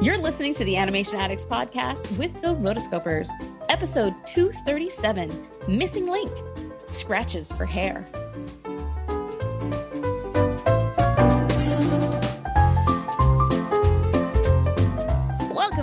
You're listening to the Animation Addicts podcast with the Rotoscopers, episode 237 Missing Link Scratches for Hair.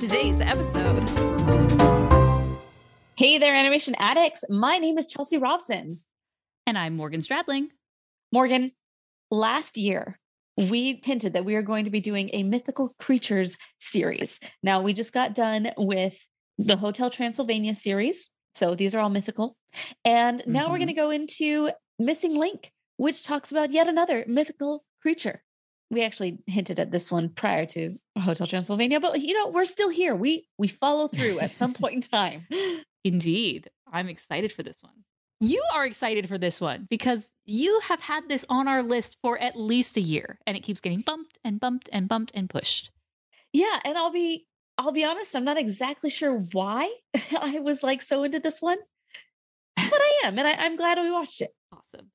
today's episode. Hey there, animation addicts. My name is Chelsea Robson. And I'm Morgan Stradling. Morgan, last year, we hinted that we are going to be doing a mythical creatures series. Now, we just got done with the Hotel Transylvania series. So these are all mythical. And now Mm-hmm. we're going to go into Missing Link, which talks about yet another mythical creature. We actually hinted at this one prior to Hotel Transylvania, but you know, we're still here. We we follow through at some point in time. Indeed. I'm excited for this one. You are excited for this one because you have had this on our list for at least a year and it keeps getting bumped and bumped and bumped and pushed. Yeah, and I'll be I'll be honest, I'm not exactly sure why I was like so into this one. But I am, and I, I'm glad we watched it. Awesome.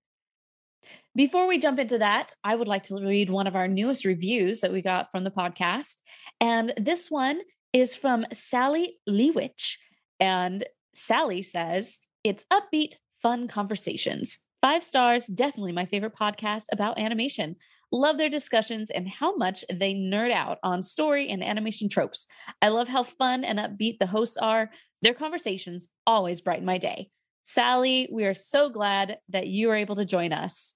Before we jump into that, I would like to read one of our newest reviews that we got from the podcast. And this one is from Sally Lewich. And Sally says, It's upbeat, fun conversations. Five stars, definitely my favorite podcast about animation. Love their discussions and how much they nerd out on story and animation tropes. I love how fun and upbeat the hosts are. Their conversations always brighten my day. Sally, we are so glad that you are able to join us.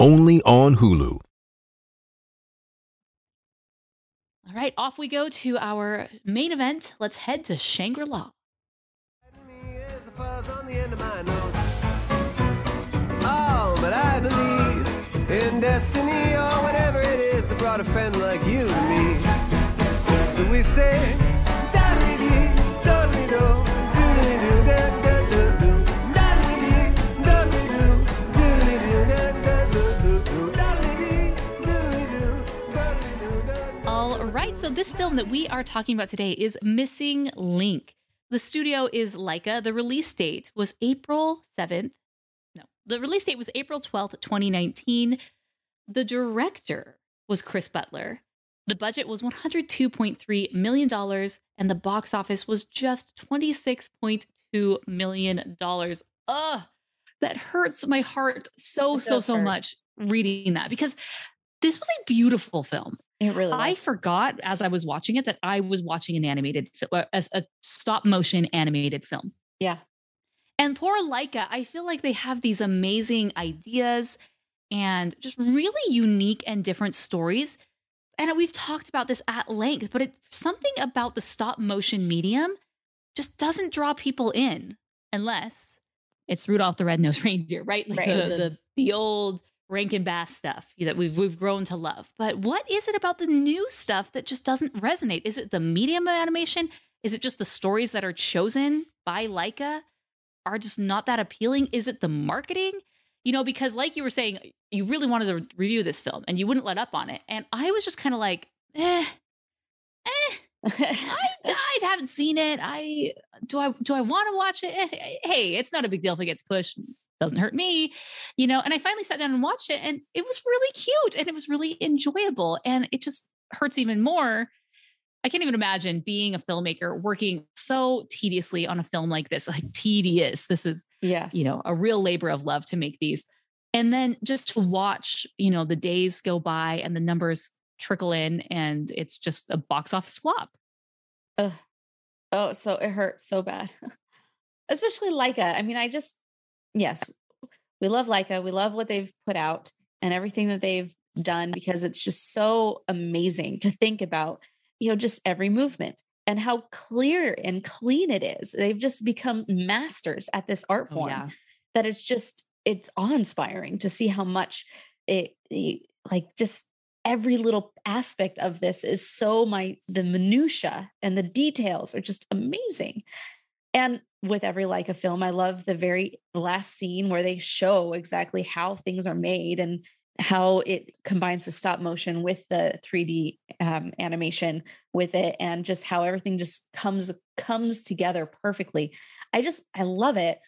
only on Hulu. All right, off we go to our main event. Let's head to Shangri La. Is the fuzz on the end of my nose. Oh, but I believe in destiny or whatever it is that brought a friend like you to me. So we say, so this film that we are talking about today is Missing Link. The studio is Laika. The release date was April 7th. No, the release date was April 12th, 2019. The director was Chris Butler. The budget was $102.3 million, and the box office was just $26.2 million. Ugh, that hurts my heart so, so, so hurt. much reading that because this was a beautiful film. It really I forgot as I was watching it that I was watching an animated, uh, a stop motion animated film. Yeah. And poor Laika, I feel like they have these amazing ideas and just really unique and different stories. And we've talked about this at length, but it something about the stop motion medium just doesn't draw people in unless it's Rudolph the Red-Nosed Reindeer, right? Like Right. The, the the old Rankin Bass stuff that we've we've grown to love. But what is it about the new stuff that just doesn't resonate? Is it the medium of animation? Is it just the stories that are chosen by Laika are just not that appealing? Is it the marketing? You know, because like you were saying, you really wanted to review this film and you wouldn't let up on it. And I was just kind of like, eh, eh. I, I haven't seen it. I do I do I want to watch it? Eh, Hey, it's not a big deal if it gets pushed. Doesn't hurt me, you know. And I finally sat down and watched it, and it was really cute and it was really enjoyable. And it just hurts even more. I can't even imagine being a filmmaker working so tediously on a film like this. Like tedious. This is yes. you know a real labor of love to make these and then just to watch you know the days go by and the numbers trickle in and it's just a box office flop Ugh. Oh, so it hurts so bad. Especially Laika. I mean, I just yes, we love Laika. We love what they've put out and everything that they've done because it's just so amazing to think about, you know, just every movement and how clear and clean it is. They've just become masters at this art oh, form that it's just it's awe-inspiring to see how much it, it- like just every little aspect of this is so my the minutia and the details are just amazing and with every like a film i love the very last scene where they show exactly how things are made and how it combines the stop motion with the 3d um, animation with it and just how everything just comes comes together perfectly. I just i love it.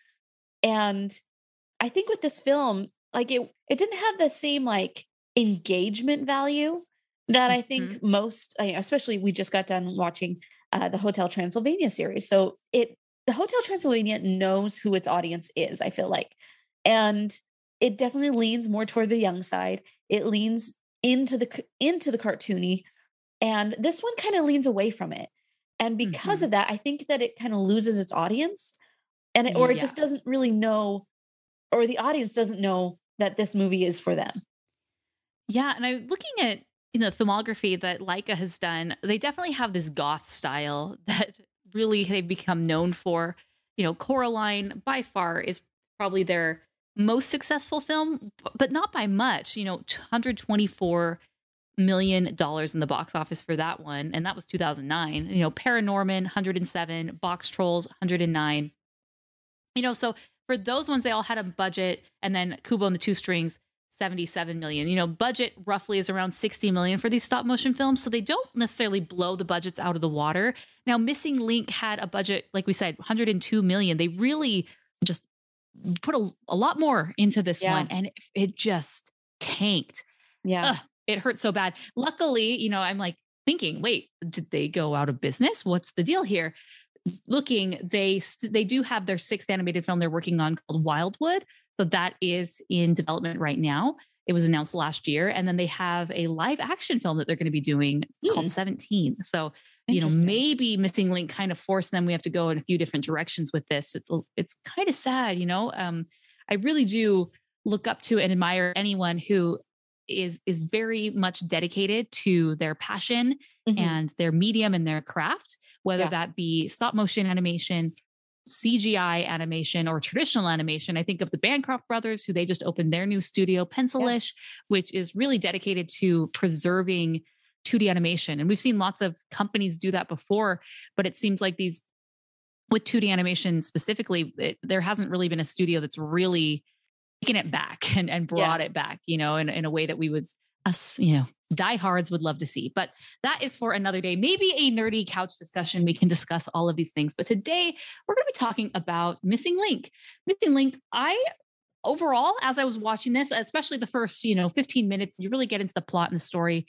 And i think with this film like it it didn't have the same like engagement value that i think most uh, especially we just got done watching uh, the hotel transylvania series. So it the hotel transylvania knows who its audience is i feel like and it definitely leans more toward the young side it leans into the into the cartoony and this one kind of leans away from it and because Mhm. of that i think that it kind of loses its audience and it, or it Yeah. just doesn't really know or the audience doesn't know that this movie is for them yeah and i'm looking at you know filmography that laika has done they definitely have this goth style that really they've become known for. You know coraline by far is probably their most successful film but not by much you know 124 million dollars in the box office for that one and that was 2009 you know paranorman 107 box trolls 109 you know so for those ones they all had a budget and then kubo and the two strings 77 million you know budget roughly is around 60 million for these stop motion films so they don't necessarily blow the budgets out of the water now missing link had a budget like we said 102 million they really just put a, a lot more into this Yeah. one and it, it just tanked yeah Ugh, it hurt so bad. Luckily, you know, I'm like thinking, wait, did they go out of business? What's the deal here? Looking, they they do have their sixth animated film they're working on called Wildwood, so that is in development right now. It was announced last year, and then they have a live action film that they're going to be doing Hmm. called Seventeen. So you know, maybe Missing Link kind of forced them. We have to go in a few different directions with this. It's it's kind of sad, you know. Um, I really do look up to and admire anyone who is is very much dedicated to their passion Mhm. and their medium and their craft, whether Yeah. that be stop motion animation, CGI animation, or traditional animation. I think of the Bancroft brothers, who they just opened their new studio, Pencilish, which is really dedicated to preserving 2D animation. And we've seen lots of companies do that before, but it seems like these with 2D animation specifically, it, there hasn't really been a studio that's really taken it back and, and brought it back, you know, in, in a way that we would, us, you know, diehards would love to see. But that is for another day. Maybe a nerdy couch discussion. We can discuss all of these things. But today we're going to be talking about Missing Link. Missing Link, I overall, as I was watching this, especially the first, you know, 15 minutes, you really get into the plot and the story.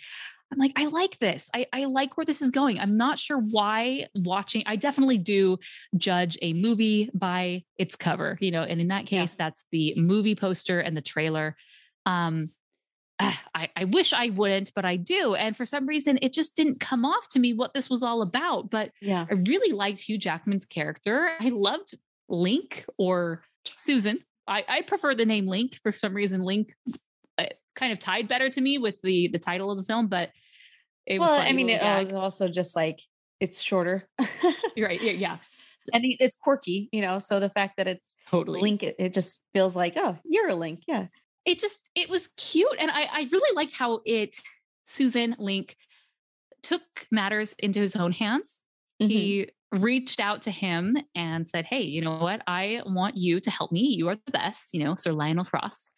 I'm like, I like this. I, I like where this is going. I'm not sure why watching, I definitely do judge a movie by its cover, you know, and in that Yeah. case, that's the movie poster and the trailer. Um, I, I wish I wouldn't, but I do. And for some reason, it just didn't come off to me what this was all about. But yeah I really liked Hugh Jackman's character. I loved Link or Susan. I, I prefer the name Link for some reason. Link, uh, kind of tied better to me with the the title of the film, but it well, was. I mean, it gag. was also just like it's shorter. You're right. Yeah, yeah, and it's quirky, you know. So the fact that it's totally. link, it, it just feels like, oh, you're a link. Yeah. It just it was cute and i i really liked how it susan link took matters into his own hands. Mhm. he reached out to him and said hey you know what? I want you to help me. You are the best you know sir lionel frost.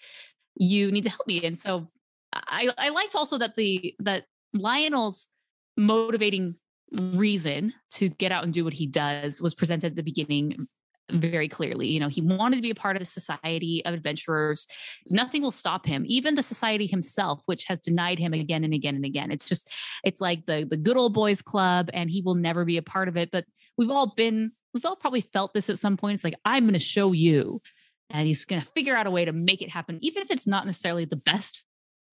You need to help me. And so i i liked also that the that lionel's motivating reason to get out and do what he does was presented at the beginning very clearly. You know, he wanted to be a part of the society of adventurers. Nothing will stop him, even the society himself, which has denied him again and again and again. It's just, it's like the the good old boys club, and he will never be a part of it. But we've all been, we've all probably felt this at some point. It's like, I'm going to show you. And he's going to figure out a way to make it happen, even if it's not necessarily the best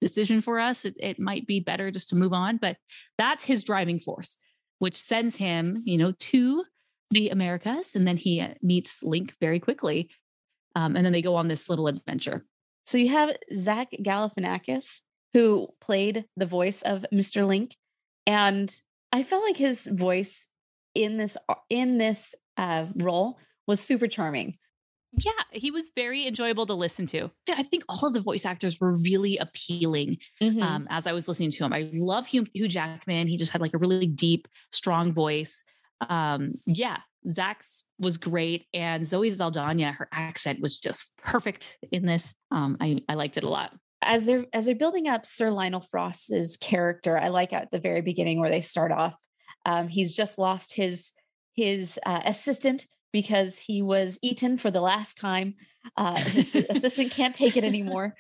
decision for us. It, it might be better just to move on. But that's his driving force, which sends him, you know, to the Americas, and then he uh, meets Link very quickly, um, and then they go on this little adventure. So you have Zach Galifianakis, who played the voice of Mr. Link, and I felt like his voice in this in this uh, role was super charming. Yeah, he was very enjoyable to listen to. I think all of the voice actors were really appealing Mhm. um, as I was listening to him. I love Hugh, Hugh Jackman. He just had like a really deep, strong voice. Um, yeah, Zach's was great, and Zoe Saldana, her accent was just perfect in this. Um, I I liked it a lot. as they're as they're building up Sir Lionel Frost's character, I like at the very beginning where they start off. Um, he's just lost his his uh, assistant because he was eaten for the last time. Uh, his assistant can't take it anymore.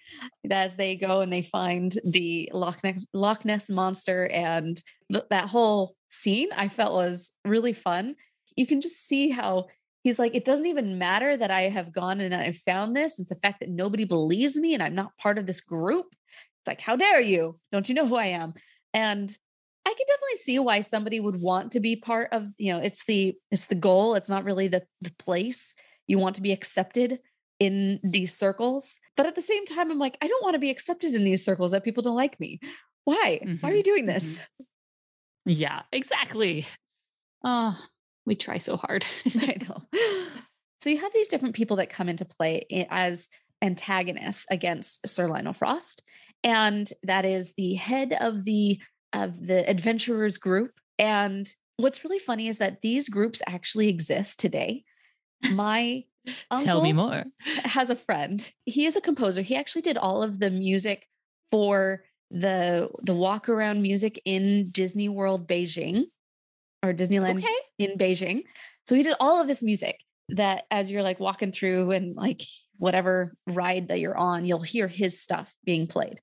As they go and they find the Loch Ness, Loch Ness monster, and th- that whole scene, I felt was really fun. You can just see how he's like, it doesn't even matter that I have gone and I found this. It's the fact that nobody believes me and I'm not part of this group. It's like, how dare you? Don't you know who I am? And I can definitely see why somebody would want to be part of, you know, it's the it's the goal. It's not really the the place. You want to be accepted in these circles. But at the same time, I'm like, I don't want to be accepted in these circles that people don't like me. Why? Why are you Mhm, doing this? Yeah, exactly. Oh, we try so hard. I know. So you have these different people that come into play as antagonists against Sir Lionel Frost, and that is the head of the of the adventurers group. And what's really funny is that these groups actually exist today. My Tell me more. has a friend. He is a composer. He actually did all of the music for the the walk around music in Disney World Beijing or Disneyland Okay. in Beijing. So he did all of this music that as you're like walking through and like whatever ride that you're on, you'll hear his stuff being played.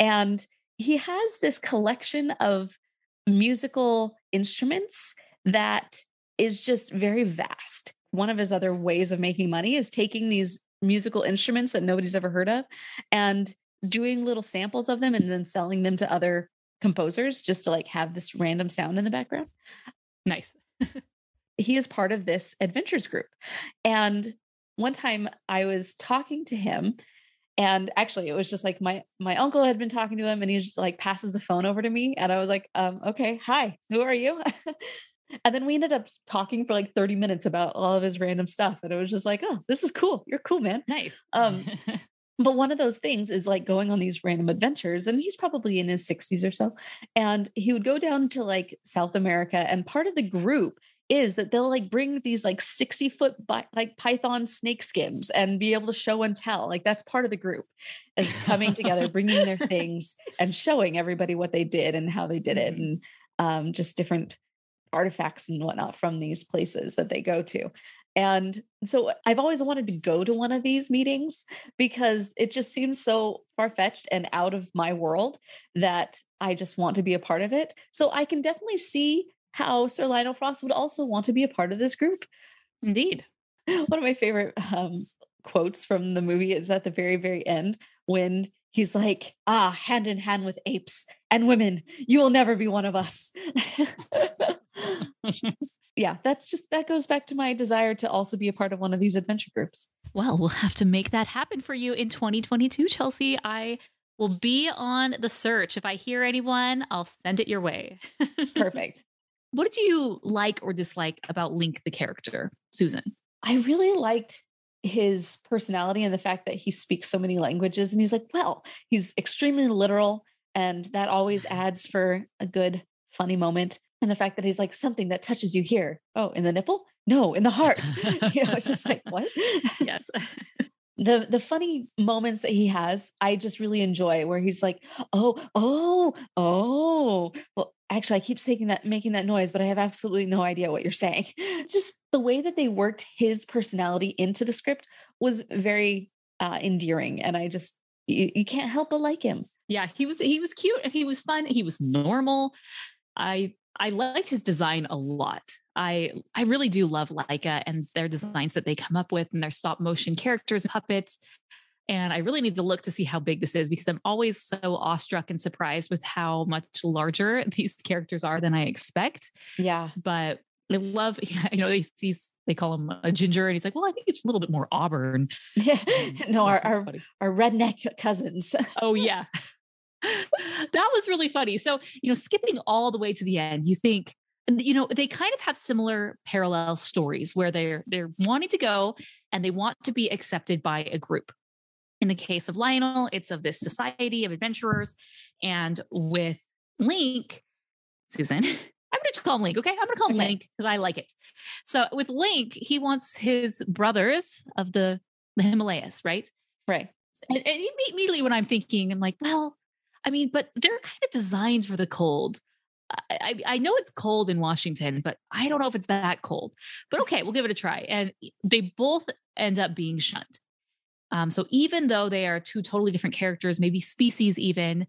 And he has this collection of musical instruments that is just very vast. One of his other ways of making money is taking these musical instruments that nobody's ever heard of and doing little samples of them and then selling them to other composers just to like have this random sound in the background Nice. he is part of this adventures group. And one time I was talking to him and actually it was just like my my uncle had been talking to him and he just like passes the phone over to me and I was like, um, okay, hi, who are you? and then we ended up talking for like 30 minutes about all of his random stuff. And it was just like, oh, this is cool. You're cool, man. Nice. Um, But one of those things is like going on these random adventures, and he's probably in his 60s or so. And he would go down to like South America, and part of the group is that they'll like bring these like 60 foot like python snake skins and be able to show and tell. Like that's part of the group is coming together, bringing their things and showing everybody what they did and how they did it, Mhm. and um, just different artifacts and whatnot from these places that they go to. And so I've always wanted to go to one of these meetings because it just seems so far fetched and out of my world that I just want to be a part of it. So I can definitely see how Sir Lionel Frost would also want to be a part of this group. Indeed. One of my favorite um, quotes from the movie is at the very, very end when he's like, ah, hand in hand with apes and women, you will never be one of us. yeah, that's just that goes back to my desire to also be a part of one of these adventure groups. Well, we'll have to make that happen for you in 2022, Chelsea. I will be on the search. If I hear anyone, I'll send it your way. Perfect. what did you like or dislike about Link the character, Susan? I really liked his personality and the fact that he speaks so many languages. And he's like, well, he's extremely literal. And that always adds for a good, funny moment. And the fact that he's like, something that touches you here. Oh, in the nipple? No, in the heart. you know, it's just like, what? yes. the the funny moments that he has i just really enjoy where he's like oh oh oh well actually i keep saying that making that noise but i have absolutely no idea what you're saying just the way that they worked his personality into the script was very uh, endearing and i just you, you can't help but like him yeah he was he was cute and he was fun he was normal i i like his design a lot I I really do love Laika and their designs that they come up with and their stop motion characters and puppets. And I really need to look to see how big this is because I'm always so awestruck and surprised with how much larger these characters are than I expect. Yeah. But I love, you know, they see, they call him a ginger, and he's like, well, I think he's a little bit more auburn. Yeah. no, um, our, our, our redneck cousins. oh, yeah. that was really funny. So, you know, skipping all the way to the end, you think, you know they kind of have similar parallel stories where they're they're wanting to go and they want to be accepted by a group. In the case of lionel it's of this society of adventurers and with link susan i'm going to call him link okay? I'm going to call him okay. link because i like it. So with link he wants his brothers of the the himalayas right? Right. And, and immediately when i'm thinking i'm like well i mean but they're kind of designed for the cold I, I know it's cold in Washington, but I don't know if it's that cold. But okay, we'll give it a try. And they both end up being shunned. Um, so even though they are two totally different characters, maybe species even,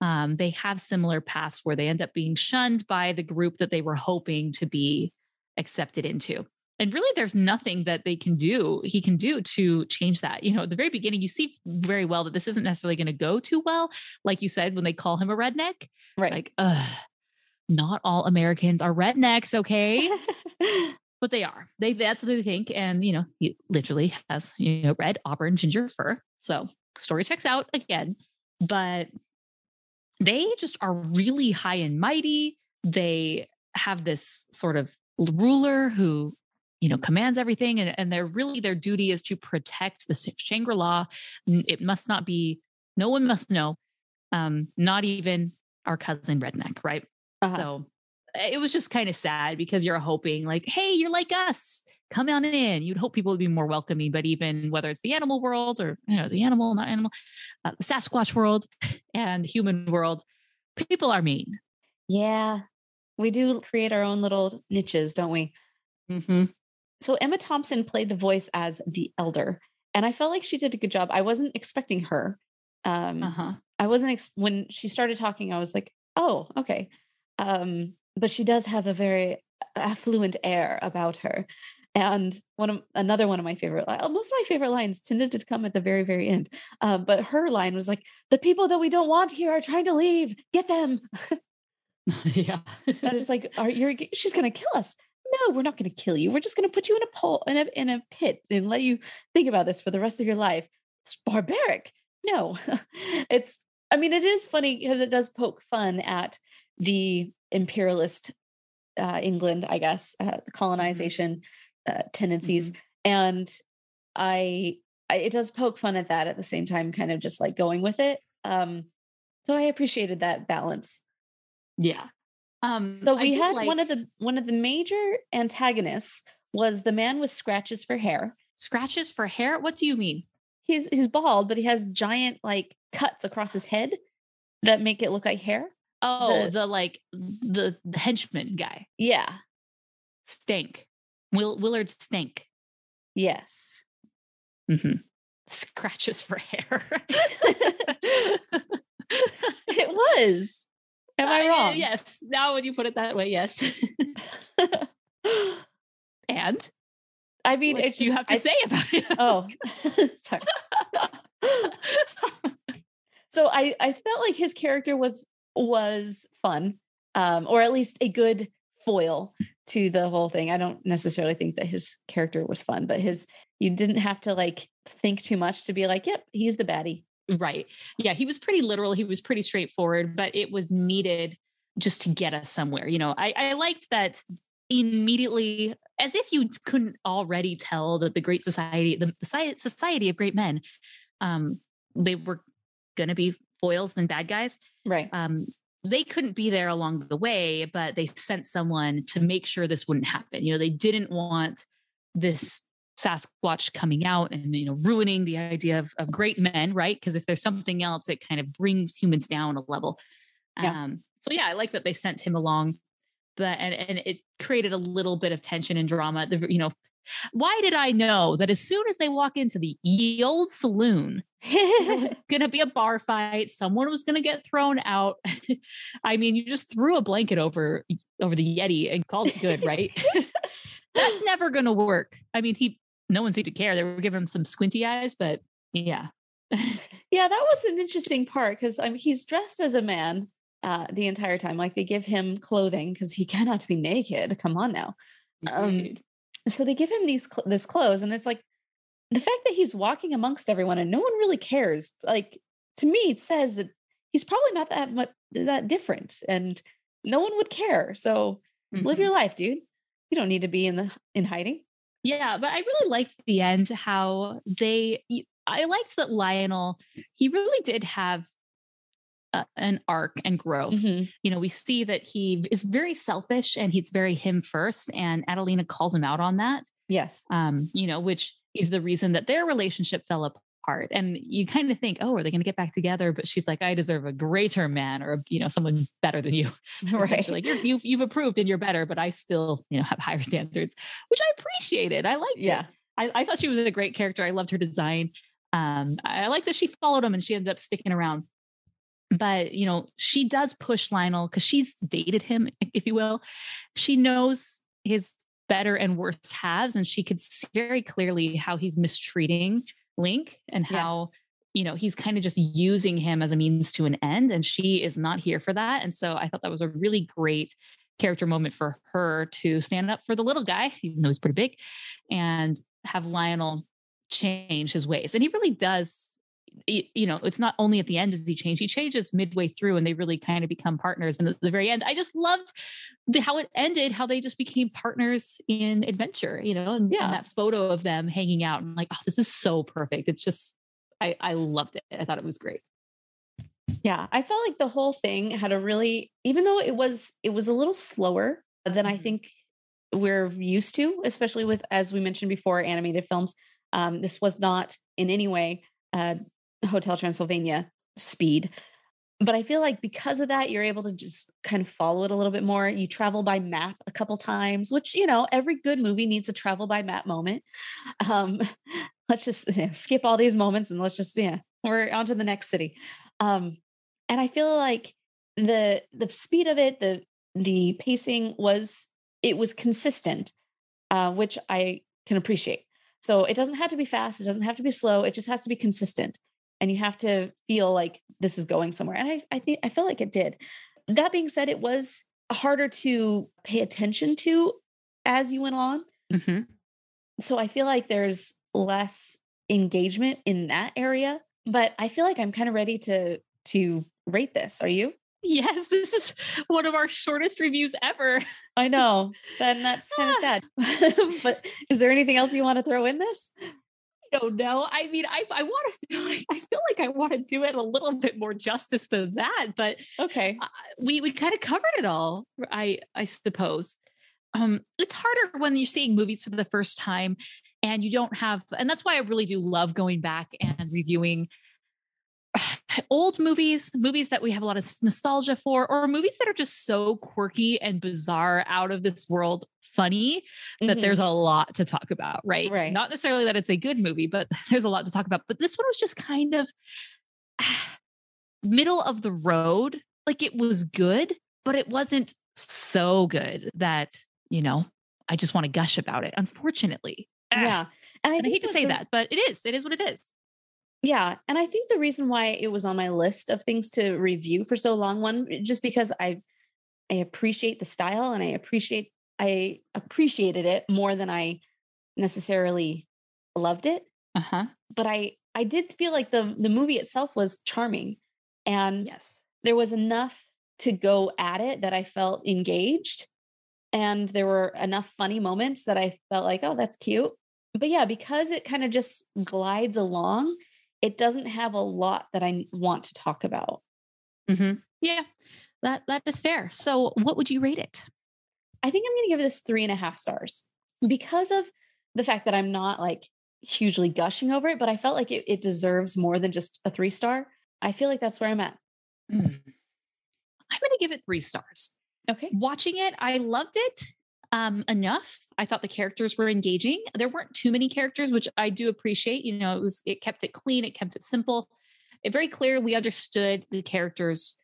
um, they have similar paths where they end up being shunned by the group that they were hoping to be accepted into. And really, there's nothing that they can do, he can do to change that. You know, at the very beginning, you see very well that this isn't necessarily going to go too well. Like you said, when they call him a redneck, right? Like, ugh not all Americans are rednecks, okay? but they are. They that's what they think. And you know, he literally has, you know, red, auburn, ginger fur. So story checks out again. But they just are really high and mighty. They have this sort of ruler who you know commands everything and, and they're really their duty is to protect the shangri-la it must not be no one must know um not even our cousin redneck right uh-huh. So it was just kind of sad because you're hoping like, hey, you're like us. Come on in. You'd hope people would be more welcoming, but even whether it's the animal world or you know the animal, not animal, uh, the Sasquatch world and human world, people are mean. Yeah, we do create our own little niches, don't we? Mm-hmm. So Emma Thompson played the voice as the elder, and I felt like she did a good job. I wasn't expecting her. Um, uh-huh. I wasn't ex- when she started talking. I was like, oh, okay. Um, but she does have a very affluent air about her. And one of another one of my favorite, most of my favorite lines tended to come at the very, very end. Uh, but her line was like, "The people that we don't want here are trying to leave. Get them." yeah, and it's like, "Are you? She's going to kill us." No, we're not going to kill you. We're just going to put you in a pole in a in a pit and let you think about this for the rest of your life. It's barbaric. No, it's. I mean, it is funny because it does poke fun at the imperialist uh, England, I guess, uh, the mm-hmm. colonization uh, tendencies, mm-hmm. and I, I, it does poke fun at that at the same time, kind of just like going with it. Um, so I appreciated that balance. Yeah. Um, so we had like... one of the one of the major antagonists was the man with scratches for hair. Scratches for hair? What do you mean? He's he's bald, but he has giant like cuts across his head that make it look like hair. Oh, the, the like the, the, henchman guy. Yeah. Stank. Will Willard Stank. Yes. Mm-hmm. Scratches for hair. it was. Am I wrong? yes. Now when you put it that way, yes. and I mean, what you have to I, say about it? oh, sorry. so I I felt like his character was was fun, um, or at least a good foil to the whole thing. I don't necessarily think that his character was fun, but his you didn't have to like think too much to be like, yep, he's the baddie. Right. Yeah, he was pretty literal. He was pretty straightforward, but it was needed just to get us somewhere. You know, I, I liked that immediately, as if you couldn't already tell that the Great Society, the, the Society of Great Men, um, they were going to be foils and bad guys. Right. Um, they couldn't be there along the way, but they sent someone to make sure this wouldn't happen. You know, they didn't want this Sasquatch coming out and you know ruining the idea of, of great men, right? Because if there's something else, it kind of brings humans down a level. Yeah. Um, so yeah, I like that they sent him along, but and and it created a little bit of tension and drama. The you know, why did I know that as soon as they walk into the ye old saloon, there was going to be a bar fight. Someone was going to get thrown out. I mean, you just threw a blanket over over the Yeti and called it good, right? That's never going to work. I mean, he no one seemed to care. They were giving him some squinty eyes, but yeah. yeah, that was an interesting part because I mean, he's dressed as a man uh, the entire time. Like they give him clothing because he cannot be naked. Come on now. Um, so they give him these cl- this clothes, and it's like the fact that he's walking amongst everyone and no one really cares. Like to me, it says that he's probably not that much that different, and no one would care. So mm-hmm. live your life, dude. You don't need to be in the in hiding. Yeah, but I really liked the end how they I liked that Lionel he really did have uh, an arc and growth. Mm-hmm. You know, we see that he is very selfish and he's very him first and Adelina calls him out on that. Yes. Um, you know, which is the reason that their relationship fell apart part and you kind of think oh are they going to get back together? But she's like i deserve a greater man or you know someone better than you. Right. Like you have you've, you've approved and you're better but i still you know have higher standards which i appreciated i liked yeah. it I, I thought she was a great character i loved her design um i like that she followed him and she ended up sticking around. But you know she does push lionel because she's dated him if you will. She knows his better and worse halves and she could see very clearly how he's mistreating link and how yeah. you know he's kind of just using him as a means to an end and she is not here for that and so i thought that was a really great character moment for her to stand up for the little guy even though he's pretty big and have lionel change his ways and he really does you know, it's not only at the end does he change, he changes midway through and they really kind of become partners. And at the very end, I just loved the, how it ended, how they just became partners in adventure, you know, and, yeah. and that photo of them hanging out and like, oh, this is so perfect. It's just, I, I loved it. I thought it was great. Yeah. I felt like the whole thing had a really, even though it was, it was a little slower than I mm-hmm. think we're used to, especially with, as we mentioned before, animated films. Um, this was not in any way uh, Hotel Transylvania speed. But I feel like because of that, you're able to just kind of follow it a little bit more. You travel by map a couple times, which, you know, every good movie needs a travel by map moment. Um, let's just you know, skip all these moments and let's just, yeah, we're on to the next city. Um, and I feel like the the speed of it, the the pacing was it was consistent, uh, which I can appreciate. So it doesn't have to be fast, it doesn't have to be slow, it just has to be consistent and you have to feel like this is going somewhere. And I, I think I feel like it did. That being said, it was harder to pay attention to as you went on. Mm-hmm. So I feel like there's less engagement in that area. But I feel like I'm kind of ready to to rate this. Are you? Yes, this is one of our shortest reviews ever. I know. And that's kind of sad. but is there anything else you want to throw in this? Don't know. I mean, I I want to feel like I feel like I want to do it a little bit more justice than that, but okay, uh, we we kind of covered it all. I I suppose. Um, it's harder when you're seeing movies for the first time, and you don't have, and that's why I really do love going back and reviewing old movies, movies that we have a lot of nostalgia for, or movies that are just so quirky and bizarre out of this world funny that mm-hmm. there's a lot to talk about, right? Right. Not necessarily that it's a good movie, but there's a lot to talk about. But this one was just kind of middle of the road. Like it was good, but it wasn't so good that, you know, I just want to gush about it, unfortunately. Yeah. And I, and I hate to say the, that, but it is. It is what it is. Yeah. And I think the reason why it was on my list of things to review for so long, one, just because I I appreciate the style and I appreciate I appreciated it more than I necessarily loved it. Uh-huh. But I I did feel like the the movie itself was charming and Yes. there was enough to go at it that I felt engaged. And there were enough funny moments that I felt like, oh, that's cute. But yeah, because it kind of just glides along, it doesn't have a lot that I want to talk about. hmm Yeah, that that is fair. So, what would you rate it? I think I'm going to give this three and a half stars because of the fact that I'm not like hugely gushing over it, but I felt like it, it deserves more than just a three star. I feel like that's where I'm at. I'm going to give it three stars. Okay. Watching it, I loved it um, enough. I thought the characters were engaging. There weren't too many characters, which I do appreciate. You know, it was it kept it clean, it kept it simple. It very clear we understood the characters'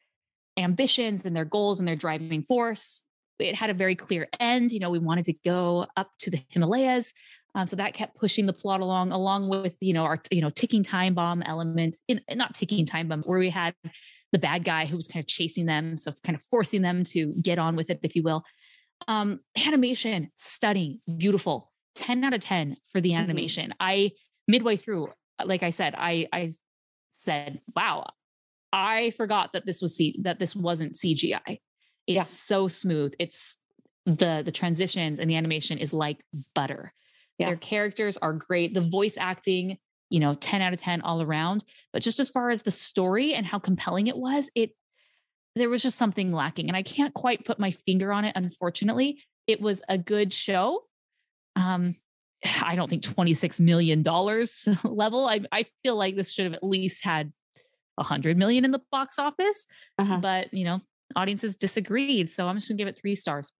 ambitions and their goals and their driving force. It had a very clear end. You know, we wanted to go up to the Himalayas. Um, so that kept pushing the plot along, along with you know our you know ticking time bomb element, in not ticking time bomb, where we had the bad guy who was kind of chasing them, so kind of forcing them to get on with it, if you will. Um, animation, stunning, beautiful, ten out of ten for the Mhm. animation. I midway through, like I said, I I said, "Wow, I forgot that this was C- that this wasn't CGI. It's Yeah. so smooth. It's the the transitions and the animation is like butter. Yeah. Their characters are great. The voice acting, you know, 10 out of 10 all around. But just as far as the story and how compelling it was, it there was just something lacking. And I can't quite put my finger on it, unfortunately. It was a good show. Um, I don't think $26 million level. I, I feel like this should have at least had a hundred million in the box office, Uh-huh. but you know, audiences disagreed. So I'm just gonna give it three stars.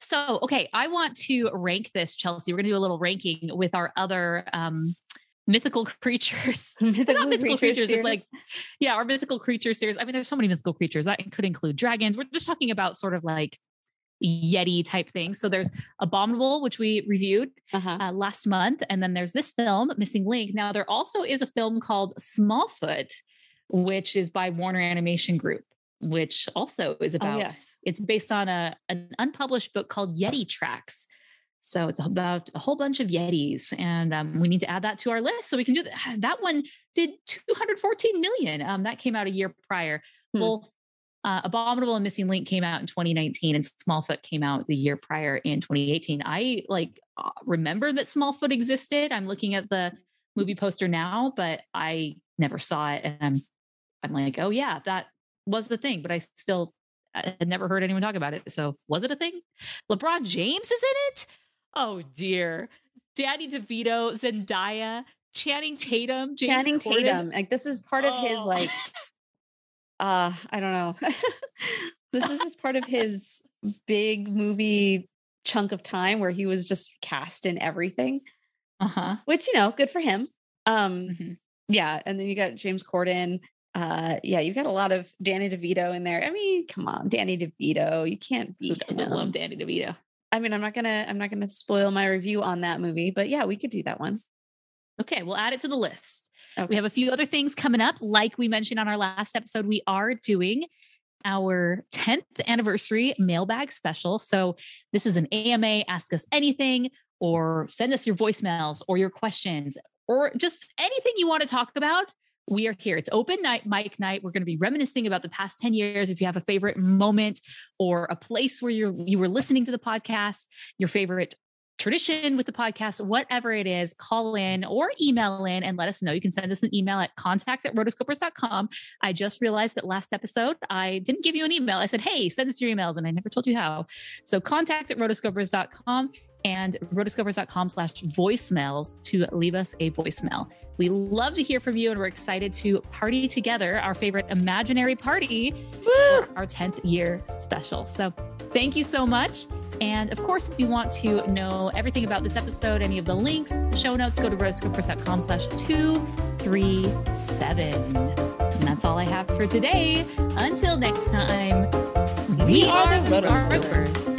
So, okay, I want to rank this, Chelsea. We're gonna do a little ranking with our other um mythical creatures. Mythical not mythical creature creatures, it's like yeah, our mythical creature series. I mean, there's so many mythical creatures that could include dragons. We're just talking about sort of like Yeti type things. So there's Abominable, which we reviewed Uh-huh. uh, last month. And then there's this film, Missing Link. Now, there also is a film called Smallfoot, which is by Warner Animation Group, which also is about, Oh, about, yes. it's based on a, an unpublished book called Yeti Tracks. So it's about a whole bunch of Yetis, and um, we need to add that to our list so we can do that. That one did 214 million. Um, that came out a year prior. Hmm. Both uh, Abominable and Missing Link came out in 2019, and Smallfoot came out the year prior in 2018. I like uh, remember that Smallfoot existed. I'm looking at the movie poster now, but I never saw it, and I'm I'm like, oh yeah, that was the thing, but I still had never heard anyone talk about it. So was it a thing? LeBron James is in it. Oh dear, Danny DeVito, Zendaya, Channing Tatum, James Channing Corden. Tatum. Like this is part of his Oh. like uh I don't know. this is just part of his big movie chunk of time where he was just cast in everything, uh huh. which you know, good for him. Um Mhm. yeah, and then you got James Corden. Uh yeah, you've got a lot of Danny DeVito in there. I mean, come on, Danny DeVito. You can't Who beat doesn't him. love Danny DeVito? I mean, I'm not gonna I'm not gonna spoil my review on that movie, but yeah, we could do that one. Okay, we'll add it to the list. Okay. We have a few other things coming up. Like we mentioned on our last episode, we are doing our 10th anniversary mailbag special. So this is an AMA Ask Us Anything, or send us your voicemails or your questions, or just anything you want to talk about. We are here. It's open night, mic night. We're going to be reminiscing about the past 10 years. If you have a favorite moment or a place where you're you were listening to the podcast, your favorite tradition with the podcast, whatever it is, call in or email in and let us know. You can send us an email at contact at rotoscopers.com. I just realized that last episode I didn't give you an email. I said, hey, send us your emails, and I never told you how. So contact at rotoscopers.com and rotoscopers.com slash voicemails to leave us a voicemail. We love to hear from you, and we're excited to party together our favorite imaginary party for our 10th year special. So thank you so much. And of course, if you want to know everything about this episode, any of the links, the show notes, go to rotoscopers.com slash 237. And that's all I have for today. Until next time, we, are, the. Rotoscopers.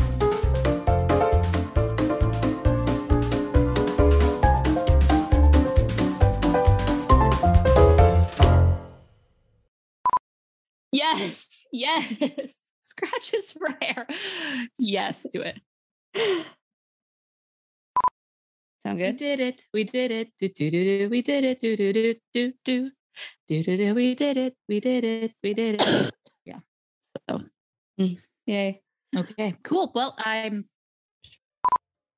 Yes, yes. Scratches for hair. Yes, do it. Sound good? We did it. We did it. Do do do do. We did it. Do do do do do. Do do do. We did it. We did it. We did it. yeah. So mm, Yay. okay, cool. Well, I'm.